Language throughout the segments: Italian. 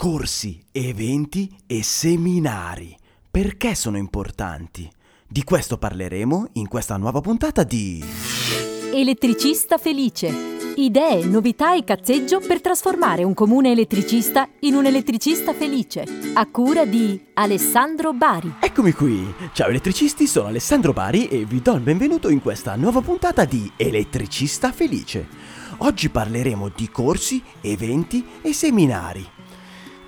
Corsi, eventi e seminari. Perché sono importanti? Di questo parleremo in questa nuova puntata di Elettricista felice. Idee, novità e cazzeggio per trasformare un comune elettricista in un elettricista felice. A cura di Alessandro Bari. Eccomi qui. Ciao elettricisti, sono Alessandro Bari e vi do il benvenuto in questa nuova puntata di Elettricista felice. Oggi parleremo di corsi, eventi e seminari.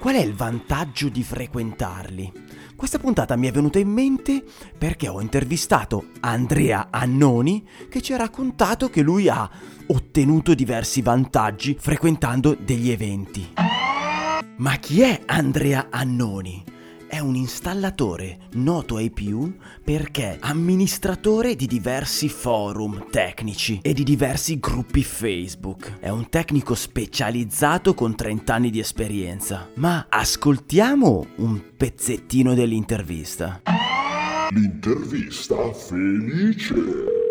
Qual è il vantaggio di frequentarli? Questa puntata mi è venuta in mente perché ho intervistato Andrea Annoni che ci ha raccontato che lui ha ottenuto diversi vantaggi frequentando degli eventi. Ma chi è Andrea Annoni? È un installatore noto ai più perché amministratore di diversi forum tecnici e di diversi gruppi Facebook. È un tecnico specializzato con 30 anni di esperienza. Ma ascoltiamo un pezzettino dell'intervista. L'intervista felice.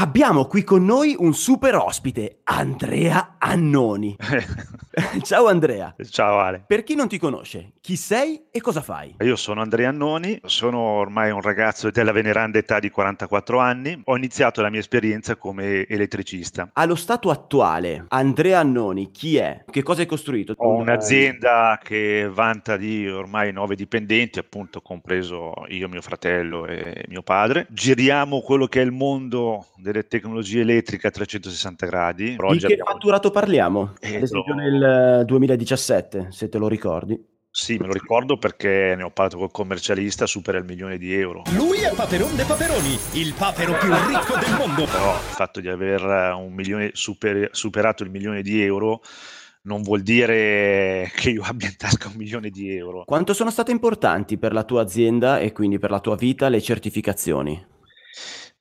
Abbiamo qui con noi un super ospite, Andrea Annoni. Ciao Andrea. Ciao Ale. Per chi non ti conosce, chi sei e cosa fai? Io sono Andrea Annoni, sono ormai un ragazzo della veneranda età di 44 anni. Ho iniziato la mia esperienza come elettricista. Allo stato attuale, Andrea Annoni chi è? Che cosa hai costruito? Ho un'azienda che vanta di ormai nove dipendenti, appunto compreso io, mio fratello e mio padre. Giriamo quello che è il mondo delle tecnologie elettriche a 360 gradi. Di che abbiamo... fatturato parliamo? Eh, Ad esempio lo... nel 2017, se te lo ricordi. Sì, me lo ricordo perché ne ho parlato col commercialista, supera il milione di euro. Lui è Paperon de Paperoni, il papero più ricco del mondo. Però il fatto di aver un milione super, superato il milione di euro non vuol dire che io abbia in tasca un milione di euro. Quanto sono state importanti per la tua azienda e quindi per la tua vita le certificazioni?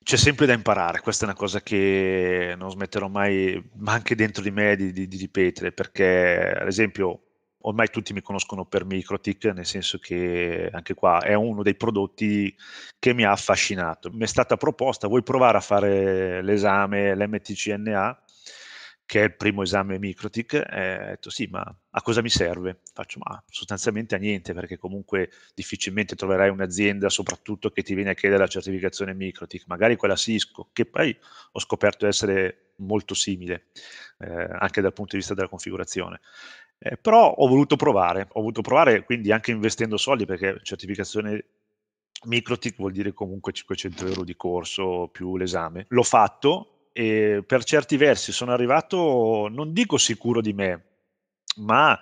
C'è sempre da imparare, questa è una cosa che non smetterò mai, ma anche dentro di me, di, di, di ripetere, perché ad esempio ormai tutti mi conoscono per Microtik, nel senso che anche qua è uno dei prodotti che mi ha affascinato. Mi è stata proposta, vuoi provare a fare l'esame, l'MTCNA? Che è il primo esame Microtik, e ho detto sì, ma a cosa mi serve? Faccio ma sostanzialmente a niente, perché comunque difficilmente troverai un'azienda, soprattutto che ti viene a chiedere la certificazione Microtik, magari quella Cisco, che poi ho scoperto essere molto simile, eh, anche dal punto di vista della configurazione. Eh, però ho voluto provare, ho voluto provare quindi anche investendo soldi, perché certificazione Microtik vuol dire comunque 500 euro di corso più l'esame. L'ho fatto, e per certi versi sono arrivato, non dico sicuro di me, ma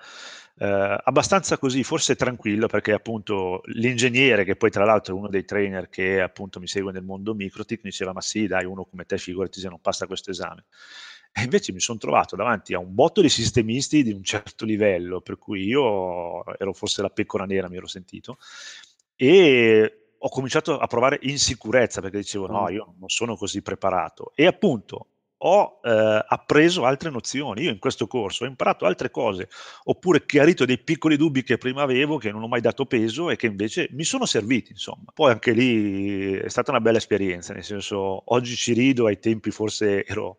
eh, abbastanza così, forse tranquillo, perché appunto l'ingegnere, che poi tra l'altro è uno dei trainer che appunto mi segue nel mondo Microtik, mi diceva, ma sì, dai, uno come te, figurati se non passa questo esame. E invece mi sono trovato davanti a un botto di sistemisti di un certo livello, per cui io ero forse la pecora nera, mi ero sentito, e ho cominciato a provare insicurezza perché dicevo no, io non sono così preparato e appunto ho eh, appreso altre nozioni, io in questo corso ho imparato altre cose, oppure chiarito dei piccoli dubbi che prima avevo, che non ho mai dato peso e che invece mi sono serviti, insomma. Poi anche lì è stata una bella esperienza, nel senso oggi ci rido, ai tempi forse ero...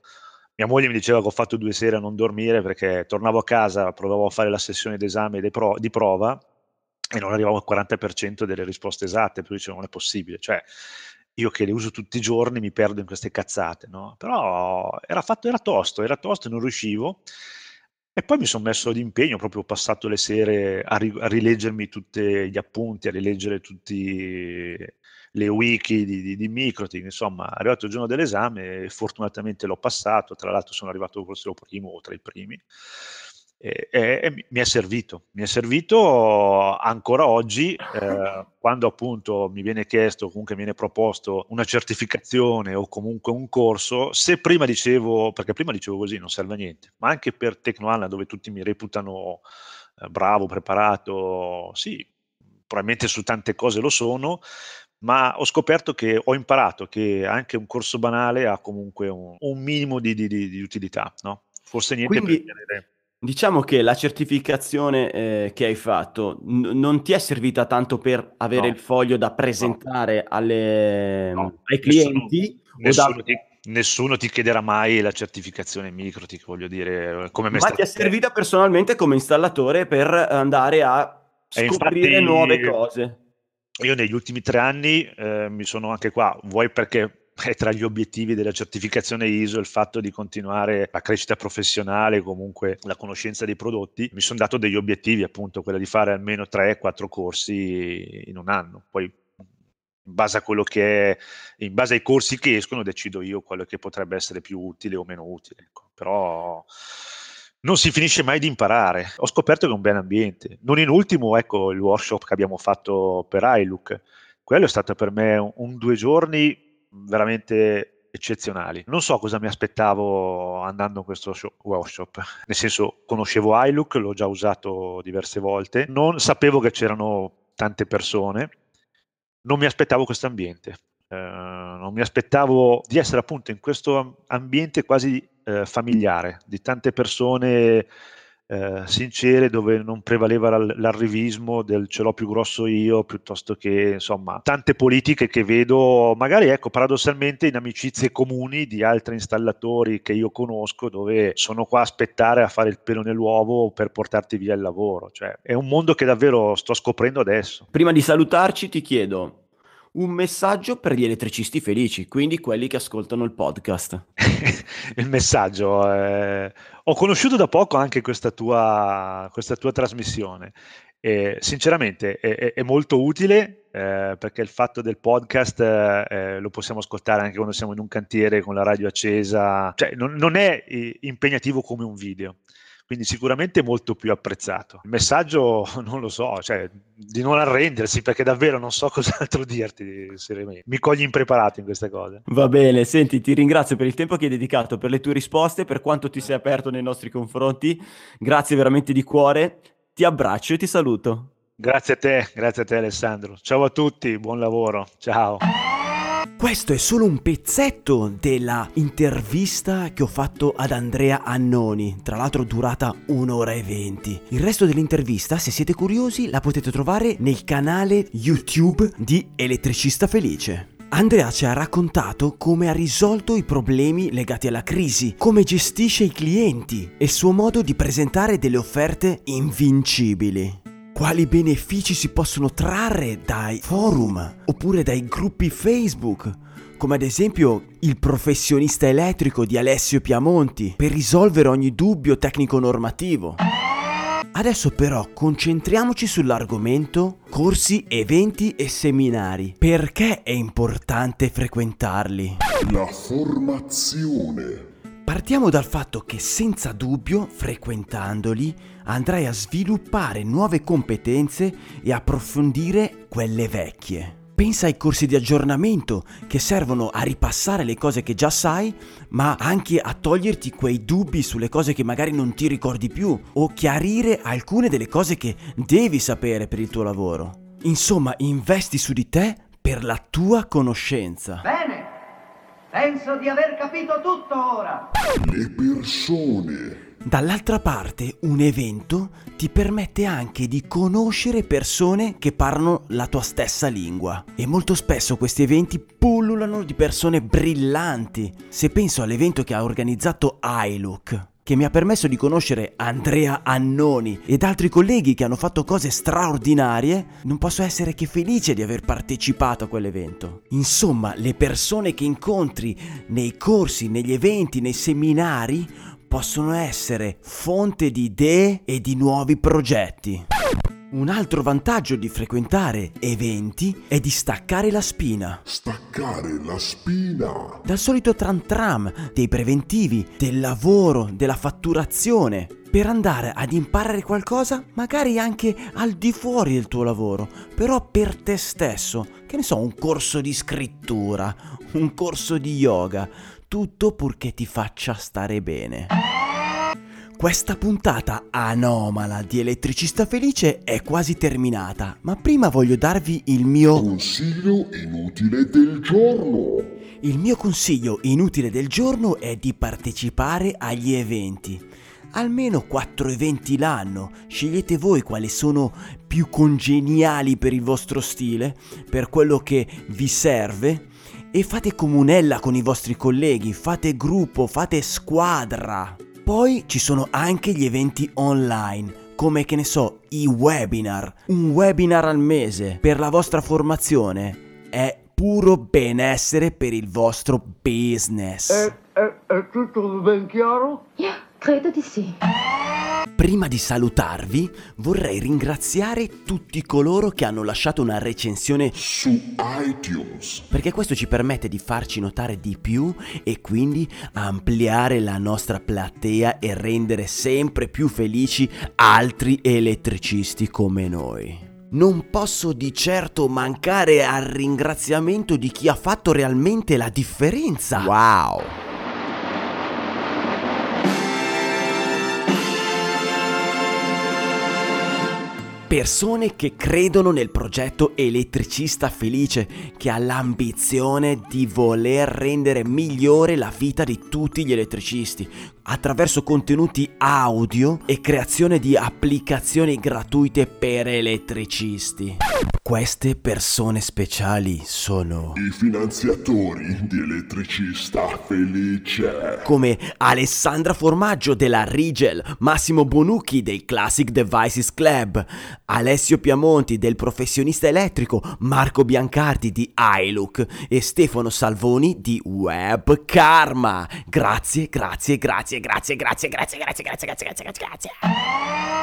Mia moglie mi diceva che ho fatto due sere a non dormire perché tornavo a casa, provavo a fare la sessione d'esame di prova e non arrivavo al 40% delle risposte esatte, per cui dicevo non è possibile, cioè io che le uso tutti i giorni mi perdo in queste cazzate, no? Però era fatto, era tosto, era tosto non riuscivo. E poi mi sono messo d'impegno, proprio ho passato le sere a, ri- a rileggermi tutti gli appunti, a rileggere tutte le wiki di, di, di Microtik, insomma, arrivato il giorno dell'esame fortunatamente l'ho passato, tra l'altro sono arrivato forse il primo o tra i primi e, e, mi è servito, mi è servito ancora oggi eh, quando appunto mi viene chiesto, comunque mi viene proposto una certificazione o comunque un corso, se prima dicevo, perché prima dicevo così non serve a niente, ma anche per Tecnoanna dove tutti mi reputano eh, bravo, preparato, sì, probabilmente su tante cose lo sono, ma ho scoperto che ho imparato che anche un corso banale ha comunque un, un minimo di, di, di, utilità, no? Forse niente Quindi... per tenere Diciamo che la certificazione eh, che hai fatto n- non ti è servita tanto per avere no. il foglio da presentare no. alle, no. ai clienti? Nessuno, nessuno, da... ti, nessuno ti chiederà mai la certificazione Microtik, voglio dire, come me Ma ti è servita personalmente come installatore per andare a scoprire infatti, nuove cose. Io negli ultimi tre anni eh, mi sono anche qua, vuoi perché è tra gli obiettivi della certificazione ISO il fatto di continuare la crescita professionale, comunque la conoscenza dei prodotti. Mi sono dato degli obiettivi, appunto, quella di fare almeno 3-4 corsi in un anno. Poi in base a quello che è, in base ai corsi che escono, decido io quello che potrebbe essere più utile o meno utile. Ecco. Però non si finisce mai di imparare. Ho scoperto che è un bel ambiente. Non in ultimo, ecco, il workshop che abbiamo fatto per iLook. Quello è stato per me un, un due giorni veramente eccezionali. Non so cosa mi aspettavo andando a questo workshop, nel senso conoscevo iLook, l'ho già usato diverse volte, non sapevo che c'erano tante persone, non mi aspettavo questo ambiente. Eh, non mi aspettavo di essere appunto in questo ambiente quasi eh, familiare, di tante persone eh, sincere dove non prevaleva l'arrivismo del ce l'ho più grosso io piuttosto che insomma tante politiche che vedo magari ecco paradossalmente in amicizie comuni di altri installatori che io conosco dove sono qua a aspettare a fare il pelo nell'uovo per portarti via il lavoro. Cioè è un mondo che davvero sto scoprendo adesso. Prima di salutarci ti chiedo un messaggio per gli elettricisti felici, quindi quelli che ascoltano il podcast. il messaggio. Eh, ho conosciuto da poco anche questa tua, questa tua trasmissione. E, sinceramente è, è, molto utile eh, perché il fatto del podcast eh, lo possiamo ascoltare anche quando siamo in un cantiere con la radio accesa, cioè non, non è eh, impegnativo come un video quindi sicuramente molto più apprezzato. Il messaggio non lo so, cioè di non arrendersi perché davvero non so cos'altro dirti, mi cogli impreparato in queste cose. Va bene, senti, ti ringrazio per il tempo che hai dedicato, per le tue risposte, per quanto ti sei aperto nei nostri confronti, grazie veramente di cuore, ti abbraccio e ti saluto. Grazie a te, grazie a te Alessandro. Ciao a tutti, buon lavoro, ciao. Questo è solo un pezzetto della intervista che ho fatto ad Andrea Annoni, tra l'altro durata un'ora e venti. Il resto dell'intervista, se siete curiosi, la potete trovare nel canale YouTube di Elettricista Felice. Andrea ci ha raccontato come ha risolto i problemi legati alla crisi, come gestisce i clienti e il suo modo di presentare delle offerte invincibili quali benefici si possono trarre dai forum oppure dai gruppi Facebook, come ad esempio il professionista elettrico di Alessio Piamonti, per risolvere ogni dubbio tecnico-normativo. Adesso però concentriamoci sull'argomento corsi, eventi e seminari. Perché è importante frequentarli? La formazione. Partiamo dal fatto che senza dubbio, frequentandoli, andrai a sviluppare nuove competenze e approfondire quelle vecchie. Pensa ai corsi di aggiornamento che servono a ripassare le cose che già sai, ma anche a toglierti quei dubbi sulle cose che magari non ti ricordi più o chiarire alcune delle cose che devi sapere per il tuo lavoro. Insomma, investi su di te per la tua conoscenza. Bene! Penso di aver capito tutto ora. Le persone. Dall'altra parte, un evento ti permette anche di conoscere persone che parlano la tua stessa lingua. E molto spesso questi eventi pullulano di persone brillanti. Se penso all'evento che ha organizzato iLook, che mi ha permesso di conoscere Andrea Annoni ed altri colleghi che hanno fatto cose straordinarie, non posso essere che felice di aver partecipato a quell'evento. Insomma, le persone che incontri nei corsi, negli eventi, nei seminari possono essere fonte di idee e di nuovi progetti. Un altro vantaggio di frequentare eventi è di staccare la spina. Staccare la spina. Dal solito tram tram, dei preventivi, del lavoro, della fatturazione, per andare ad imparare qualcosa, magari anche al di fuori del tuo lavoro, però per te stesso. Che ne so, un corso di scrittura, un corso di yoga, tutto purché ti faccia stare bene. Questa puntata anomala di Elettricista Felice è quasi terminata, ma prima voglio darvi il mio consiglio inutile del giorno. Il mio consiglio inutile del giorno è di partecipare agli eventi. Almeno 4 eventi l'anno, scegliete voi quali sono più congeniali per il vostro stile, per quello che vi serve e fate comunella con i vostri colleghi, fate gruppo, fate squadra. Poi ci sono anche gli eventi online come che ne so, i webinar. Un webinar al mese per la vostra formazione è puro benessere per il vostro business. È, è- è tutto ben chiaro? Credo di sì. Prima di salutarvi, vorrei ringraziare tutti coloro che hanno lasciato una recensione Su iTunes. perché questo ci permette di farci notare di più e quindi ampliare la nostra platea e rendere sempre più felici altri elettricisti come noi. Non posso di certo mancare al ringraziamento di chi ha fatto realmente la differenza. Wow! Persone che credono nel progetto elettricista felice, che ha l'ambizione di voler rendere migliore la vita di tutti gli elettricisti, attraverso contenuti audio e creazione di applicazioni gratuite per elettricisti. Queste persone speciali sono I finanziatori di Elettricista Felice. come Alessandra Formaggio della Rigel, Massimo Bonucchi del Classic Devices Club, Alessio Piamonti del Professionista Elettrico, Marco Biancardi di iLook e Stefano Salvoni di Web Karma. Grazie, grazie, grazie, grazie, grazie, grazie, grazie, grazie, grazie, grazie, grazie, grazie.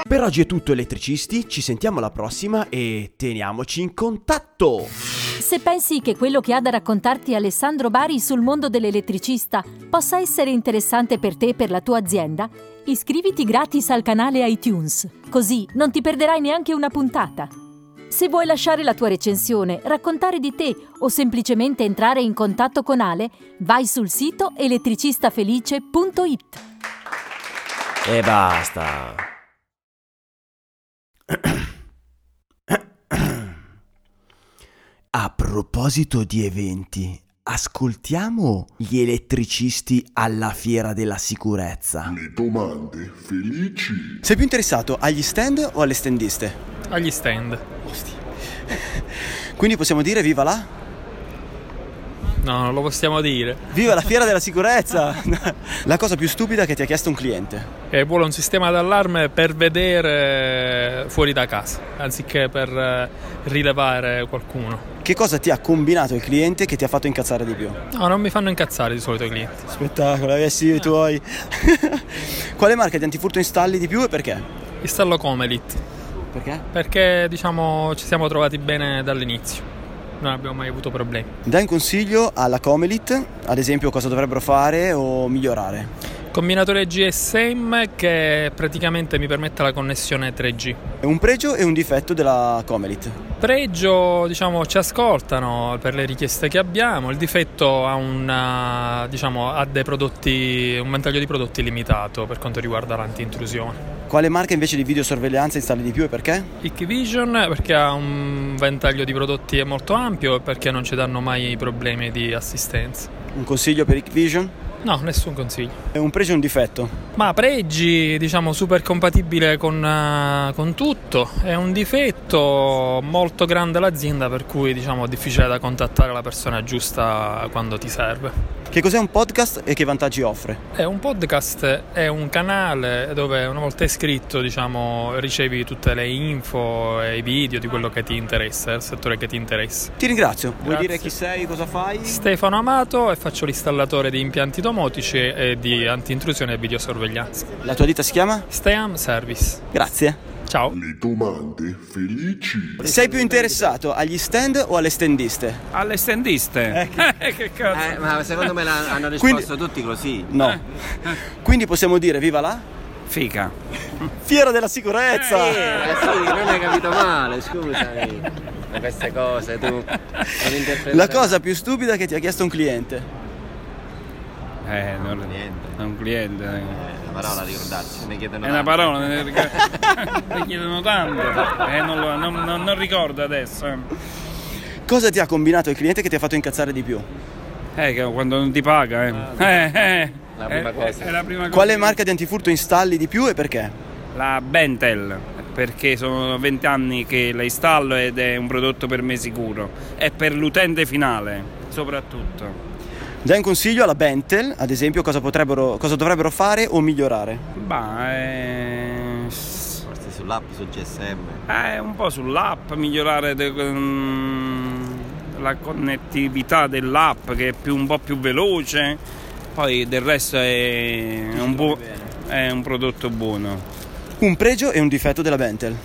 Per oggi è tutto elettricisti, ci sentiamo alla prossima e teniamoci in contatto. Se pensi che quello che ha da raccontarti Alessandro Bari sul mondo dell'elettricista possa essere interessante per te e per la tua azienda, iscriviti gratis al canale iTunes, così non ti perderai neanche una puntata. Se vuoi lasciare la tua recensione, raccontare di te o semplicemente entrare in contatto con Ale, vai sul sito elettricistafelice.it. E basta. A proposito di eventi, ascoltiamo gli elettricisti alla fiera della sicurezza. Le domande felici. Sei più interessato agli stand o alle standiste? Agli stand. Quindi possiamo dire viva la? No, non lo possiamo dire. Viva la fiera della sicurezza! la cosa più stupida che ti ha chiesto un cliente. E vuole un sistema d'allarme per vedere fuori da casa, anziché per eh, rilevare qualcuno. Che cosa ti ha combinato il cliente che ti ha fatto incazzare di più? No, non mi fanno incazzare di solito i clienti. Spettacolo, avessi i tuoi. Quale marca di antifurto installi di più e perché? Installo Comelit, Perché? perché diciamo ci siamo trovati bene dall'inizio. Non abbiamo mai avuto problemi. Dai un consiglio alla Comelit, ad esempio cosa dovrebbero fare o migliorare. Combinatore GSM che praticamente mi permette la connessione 3G. È un pregio e un difetto della Comelit. Pregio, diciamo, ci ascoltano per le richieste che abbiamo. Il difetto ha, una, diciamo, ha dei prodotti, un ventaglio di prodotti limitato per quanto riguarda l'anti-intrusione. Quale marca invece di videosorveglianza installi di più e perché? Vision perché ha un ventaglio di prodotti molto ampio e perché non ci danno mai problemi di assistenza. Un consiglio per Vision? No, nessun consiglio. È un pregio e un difetto. Ma pregi, diciamo, super compatibile con, eh, con tutto. È un difetto molto grande l'azienda, per cui diciamo è difficile da contattare la persona giusta quando ti serve. Che cos'è un podcast e che vantaggi offre? È un podcast, è un canale dove una volta iscritto, diciamo, ricevi tutte le info e i video di quello che ti interessa, del settore che ti interessa. Ti ringrazio. Vuoi Grazie. dire chi sei, cosa fai? Stefano Amato e faccio l'installatore di impianti domotici e di anti-intrusione e videosorveglianza. La tua ditta si chiama? Steam Service. Grazie. Ciao. Le domande felici. Sei più interessato agli stand o alle standiste? Alle standiste. che cazzo? Eh, ma secondo me la- hanno risposto Quindi- tutti così. No. Quindi possiamo dire viva la Fica. fiera della sicurezza! Eh sì, non hai capito male, scusami. Ma queste cose tu. La cosa più stupida che ti ha chiesto un cliente. Eh, non niente. È un cliente. La parola ricordarsi, ne chiedono È una parola, ne, ne chiedono tanto. Eh, non, lo- non- non- non ricordo adesso. eh. Cosa ti ha combinato il cliente che ti ha fatto incazzare di più? Eh, che quando non ti paga, eh. Eh, eh. La prima Eh, cosa. È la prima cosa. Quale marca di antifurto installi di più e perché? La Bentel, perché sono 20 anni che la installo ed è un prodotto per me sicuro. È per l'utente finale. soprattutto. Dai un consiglio alla Bentel, ad esempio, cosa, potrebbero, cosa dovrebbero fare o migliorare? Bah, eh, Forse sull'app, su GSM. eh, un po' sull'app, migliorare de- mm, la connettività dell'app che è più- un po' più veloce, poi del resto è un, bu- è un prodotto buono. Un pregio e un difetto della Bentel.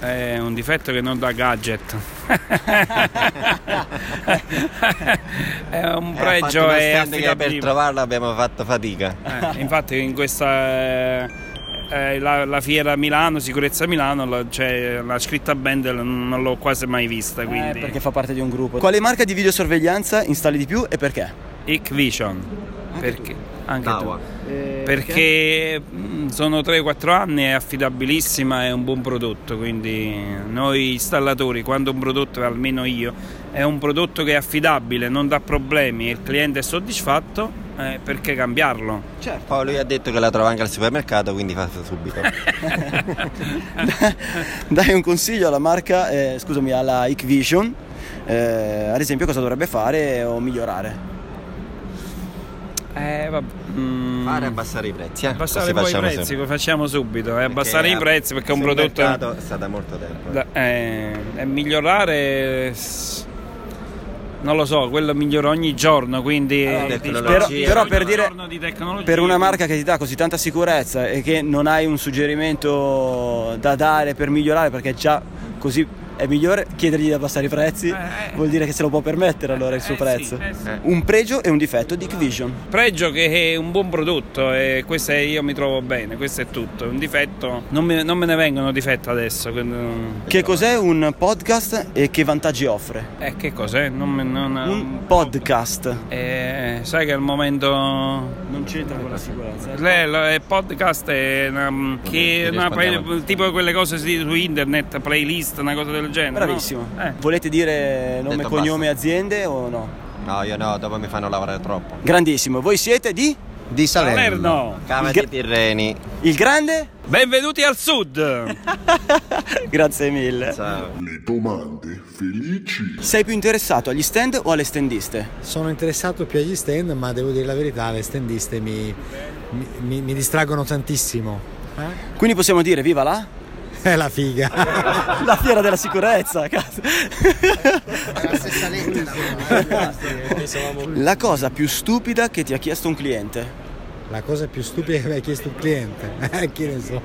È un difetto che non dà gadget. È un Eh, pregio uno e che per trovarlo abbiamo fatto fatica. Eh, infatti in questa eh, la, la fiera Milano, Sicurezza Milano, la, cioè, la scritta Bendel non l'ho quasi mai vista, quindi Eh, perché fa parte di un gruppo. Quale marca di videosorveglianza installi di più e perché? Vision. Perché? Anche Dawa. tu. Perché mm, sono 3-4 anni, è affidabilissima, è un buon prodotto, quindi noi installatori, quando un prodotto, almeno io, è un prodotto che è affidabile, non dà problemi e il cliente è soddisfatto, eh, perché cambiarlo? Poi lui ha detto che la trova anche al supermercato, quindi fa subito. Dai un consiglio alla marca, eh, scusami, alla Hikvision, eh, ad esempio cosa dovrebbe fare o migliorare? Eh, vabbè, mm, Fare abbassare i prezzi. Eh? Abbassare poi i facciamo prezzi, sempre. lo facciamo subito, eh, abbassare i prezzi perché è un prodotto mercato sta da molto tempo. da- eh, e migliorare non lo so, quello migliora ogni giorno, quindi Allora, eh, tecnologia. Però, però per dire, di per una marca che ti dà così tanta sicurezza e che non hai un suggerimento da dare per migliorare perché già così è migliore chiedergli di abbassare i prezzi, eh. vuol dire che se lo può permettere allora il suo Eh, sì, prezzo. eh, sì. Un pregio e un difetto di Hikvision. Pregio che è un buon prodotto e questo è- io mi trovo bene, questo è tutto. Un difetto, non me, non me ne vengono difetti adesso. quindi- Che cos'è un podcast e che vantaggi offre? Eh, che cos'è? Non me- non- Un podcast. Eh, sai che al momento Non c'entra con la sicurezza. Il podcast è una, che è una- tipo quelle cose su su internet, playlist, una cosa del genere. no? Bravissimo. Eh. Volete dire nome, Detto cognome, aziende o no? No, io no, dopo mi fanno lavorare troppo. Grandissimo. Voi siete di? Di Salerno. Cava Il gra- di Tirreni. Il grande? Benvenuti al sud! Grazie mille. Ciao. Le domande felici. Sei più interessato agli stand o alle standiste? Sono interessato più agli stand, ma devo dire la verità, le standiste mi, mi- mi- mi distraggono tantissimo. Eh? Quindi possiamo dire viva la? È la figa. La fiera della sicurezza, cazzo. La cosa più stupida che ti ha chiesto un cliente. La cosa più stupida che mi ha chiesto un cliente. Eh, Chi ne so.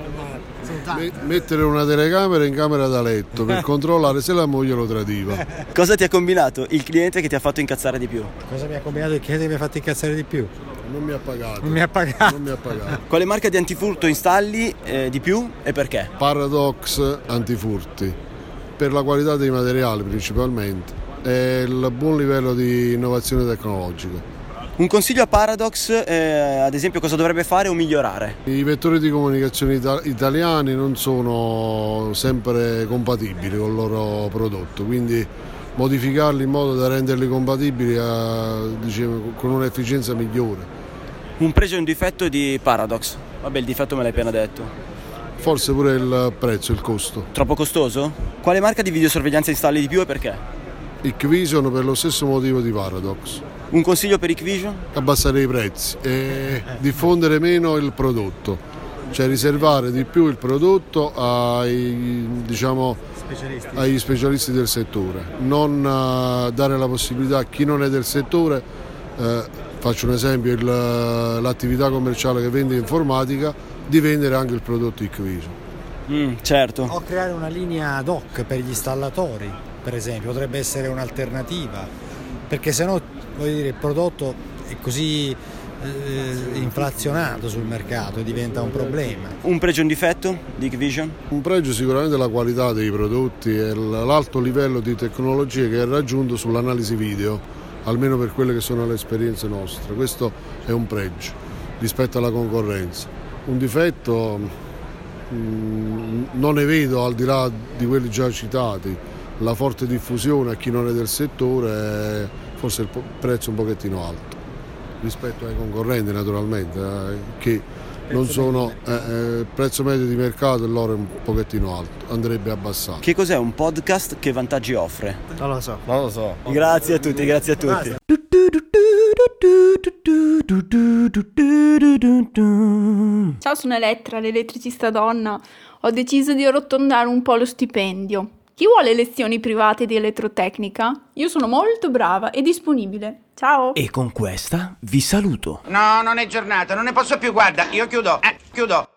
Me- mettere una telecamera in camera da letto per controllare se la moglie lo tradiva. Cosa ti ha combinato il cliente che ti ha fatto incazzare di più? Cosa mi ha combinato il cliente che mi ha fatto incazzare di più? Non mi ha pagato. Non mi ha pagato. Non mi ha pagato. Quale marca di antifurto installi eh, di più e perché? Paradox antifurti. Per la qualità dei materiali principalmente e il buon livello di innovazione tecnologica. Un consiglio a Paradox, eh, ad esempio, cosa dovrebbe fare o migliorare? I vettori di comunicazione ita- italiani non sono sempre compatibili con il loro prodotto, quindi modificarli in modo da renderli compatibili a- diciamo, con un'efficienza migliore. Un pregio e un difetto di Paradox. Vabbè, il difetto me l'hai appena detto. Forse pure il prezzo, il costo. Troppo costoso? Quale marca di videosorveglianza installi di più e perché? Hikvision per lo stesso motivo di Paradox. Un consiglio per Hikvision? Abbassare i prezzi e diffondere meno il prodotto, cioè riservare di più il prodotto ai, diciamo, Specialisti. agli specialisti del settore, non eh, dare la possibilità a chi non è del settore, eh, faccio un esempio, il- l'attività commerciale che vende informatica, di vendere anche il prodotto Hikvision. Mm, certo. O creare una linea ad hoc per gli installatori, per esempio, potrebbe essere un'alternativa, perché sennò voglio dire, il prodotto è così eh, inflazionato sul mercato e diventa un problema. Un pregio e un difetto di Hikvision? Un pregio sicuramente la qualità dei prodotti e l'alto livello di tecnologia che è raggiunto sull'analisi video, almeno per quelle che sono le esperienze nostre. Questo è un pregio rispetto alla concorrenza. Un difetto mm, non ne vedo al di là di quelli già citati, la forte diffusione a chi non è del settore e forse il prezzo un pochettino alto rispetto ai concorrenti naturalmente, eh, che non sono, eh, eh, il prezzo medio di mercato dell'oro è un pochettino alto, andrebbe abbassato. Che cos'è un podcast? Che vantaggi offre? Non lo so. Non lo so. Grazie a tutti, grazie a tutti. Ciao, sono Elettra, l'elettricista donna. Ho deciso di arrotondare un po' lo stipendio. Chi vuole lezioni private di elettrotecnica? Io sono molto brava e disponibile. Ciao! E con questa vi saluto. No, non è giornata, non ne posso più, guarda, io chiudo, eh, chiudo.